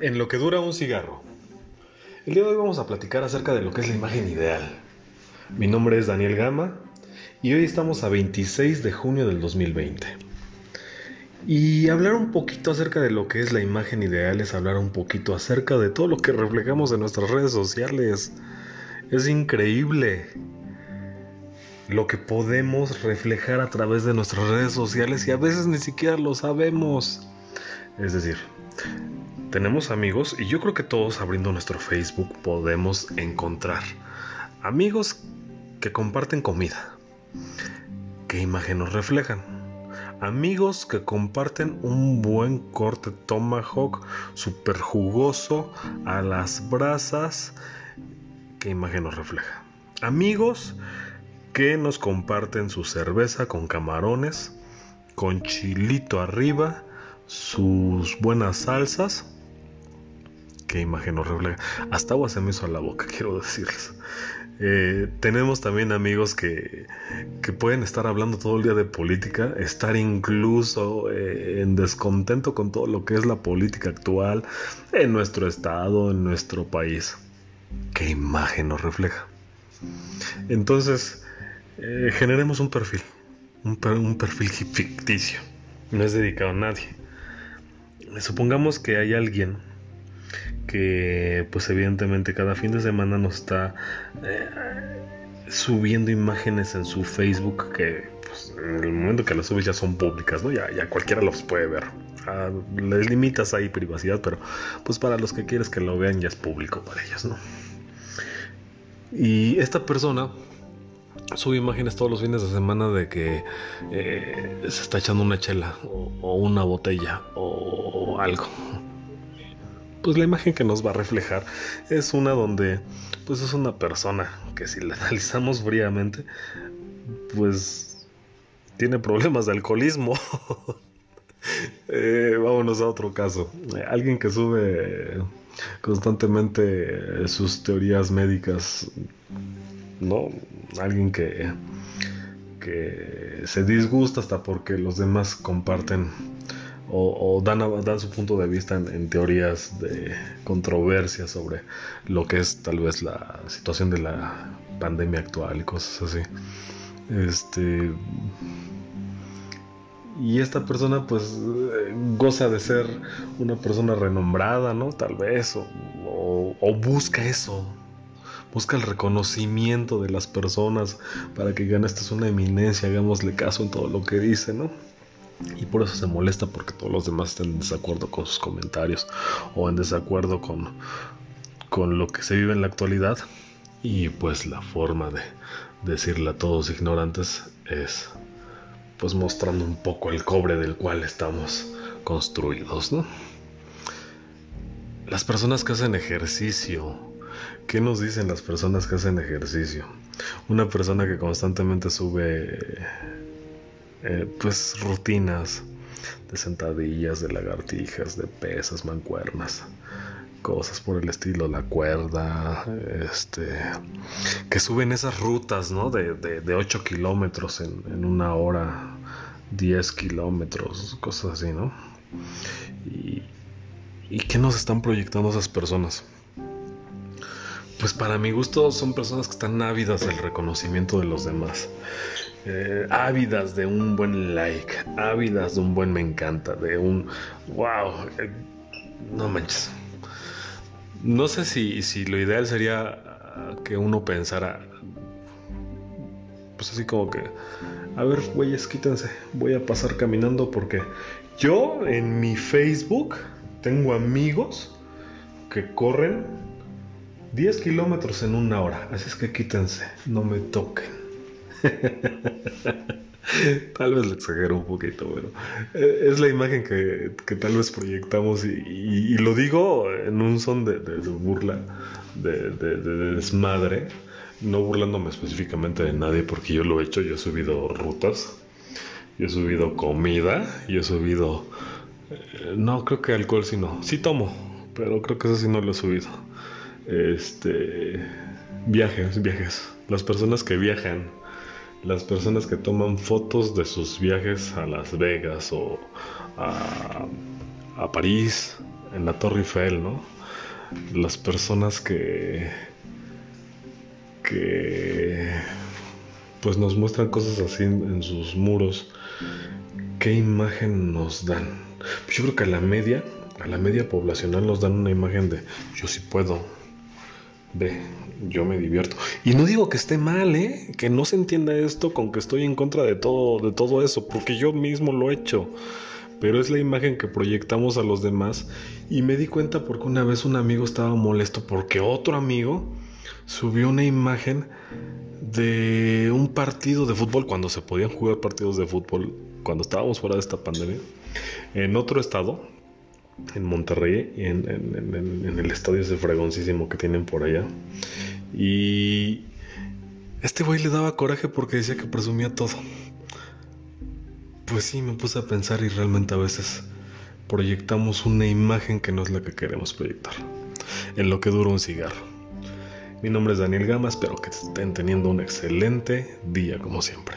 en lo que dura un cigarro. El día de hoy vamos a platicar acerca de lo que es la imagen ideal. Mi nombre es Daniel Gama y hoy estamos a 26 de junio del 2020. Y hablar un poquito acerca de lo que es la imagen ideal es hablar un poquito acerca de todo lo que reflejamos en nuestras redes sociales. Es increíble lo que podemos reflejar a través de nuestras redes sociales y a veces ni siquiera lo sabemos. Es decir, tenemos amigos y yo creo que todos abriendo nuestro Facebook podemos encontrar amigos que comparten comida. ¿Qué imagen nos reflejan? Amigos que comparten un buen corte tomahawk super jugoso a las brasas. ¿Qué imagen nos refleja? Amigos que nos comparten su cerveza con camarones, con chilito arriba, sus buenas salsas qué imagen horrible. Hasta agua se me hizo a la boca, quiero decirles. Eh, tenemos también amigos que, que, pueden estar hablando todo el día de política, estar incluso eh, en descontento con todo lo que es la política actual en nuestro estado, en nuestro país. ¿Qué imagen nos refleja? Entonces, eh, generemos un perfil, un, un perfil ficticio, no es dedicado a nadie. Supongamos que hay alguien que pues evidentemente cada fin de semana nos está eh, subiendo imágenes en su Facebook que pues, en el momento que las subes ya son públicas, ¿no? Ya, ya cualquiera los puede ver. Ah, les limitas ahí privacidad, pero pues para los que quieres que lo vean ya es público para ellos, ¿no? Y esta persona sube imágenes todos los fines de semana de que eh, se está echando una chela o, o una botella o algo pues la imagen que nos va a reflejar es una donde pues es una persona que si la analizamos fríamente pues tiene problemas de alcoholismo. eh, vámonos a otro caso. alguien que sube constantemente sus teorías médicas, ¿no? Alguien que, que se disgusta hasta porque los demás comparten o, dan, dan, su punto de vista en, teorías de controversia sobre lo que es tal vez la situación de la pandemia actual y cosas así. Este. Y esta persona, pues, goza de ser una persona renombrada, ¿no? Tal vez, o, o busca eso, busca el reconocimiento de las personas para que gane esta es una eminencia, hagámosle caso en todo lo que dice, ¿no? Y por eso se molesta porque todos los demás están en desacuerdo con sus comentarios o en desacuerdo con, con lo que se vive en la actualidad y pues la forma de decirle a todos ignorantes es pues mostrando un poco el cobre del cual estamos construidos, ¿no? Las personas que hacen ejercicio, ¿qué nos dicen las personas que hacen ejercicio? Una persona que constantemente sube eh, pues rutinas de sentadillas, de lagartijas, de pesas, mancuernas, cosas por el estilo, la cuerda, este, que suben esas rutas, ¿no? De, de, 8 kilómetros en, en, una hora, 10 kilómetros, cosas así, ¿no? Y, ¿Y qué nos están proyectando esas personas? Pues para mi gusto son personas que están ávidas del reconocimiento de los demás. Eh, ávidas de un buen like, ávidas de un buen me encanta, de un wow, eh, no manches. No sé si, si lo ideal sería que uno pensara, pues así como que, a ver, güeyes, quítense, voy a pasar caminando porque yo en mi Facebook tengo amigos que corren 10 kilómetros en una hora, así es que quítense, no me toquen. tal vez le exagero un poquito, pero eh, es la imagen que, tal vez proyectamos y, lo digo en un son de, burla, de, desmadre, no burlándome específicamente de nadie porque yo lo he hecho, yo he subido rutas, yo he subido comida, yo he subido... Eh, no, creo que alcohol sí no, sí tomo, pero creo que eso sí no lo he subido. Este... Viajes, viajes. Las personas que viajan las personas que toman fotos de sus viajes a Las Vegas o a, París, en la Torre Eiffel, ¿no? Las personas que que pues nos muestran cosas así en, sus muros. ¿Qué imagen nos dan? Pues yo creo que a la media, a la media poblacional nos dan una imagen de yo sí puedo, ve, yo me divierto. Y no digo que esté mal, ¿eh? Que no se entienda esto con que estoy en contra de todo, de todo eso, porque yo mismo lo he hecho. Pero es la imagen que proyectamos a los demás. Y me di cuenta porque una vez un amigo estaba molesto porque otro amigo subió una imagen de un partido de fútbol cuando se podían jugar partidos de fútbol, cuando estábamos fuera de esta pandemia, en otro estado, en Monterrey, en, en, el estadio ese fregoncísimo que tienen por allá. Y este güey le daba coraje porque decía que presumía todo. Pues sí, me puse a pensar y realmente a veces proyectamos una imagen que no es la que queremos proyectar. En lo que dura un cigarro. Mi nombre es Daniel Gama, espero que estén teniendo un excelente día como siempre.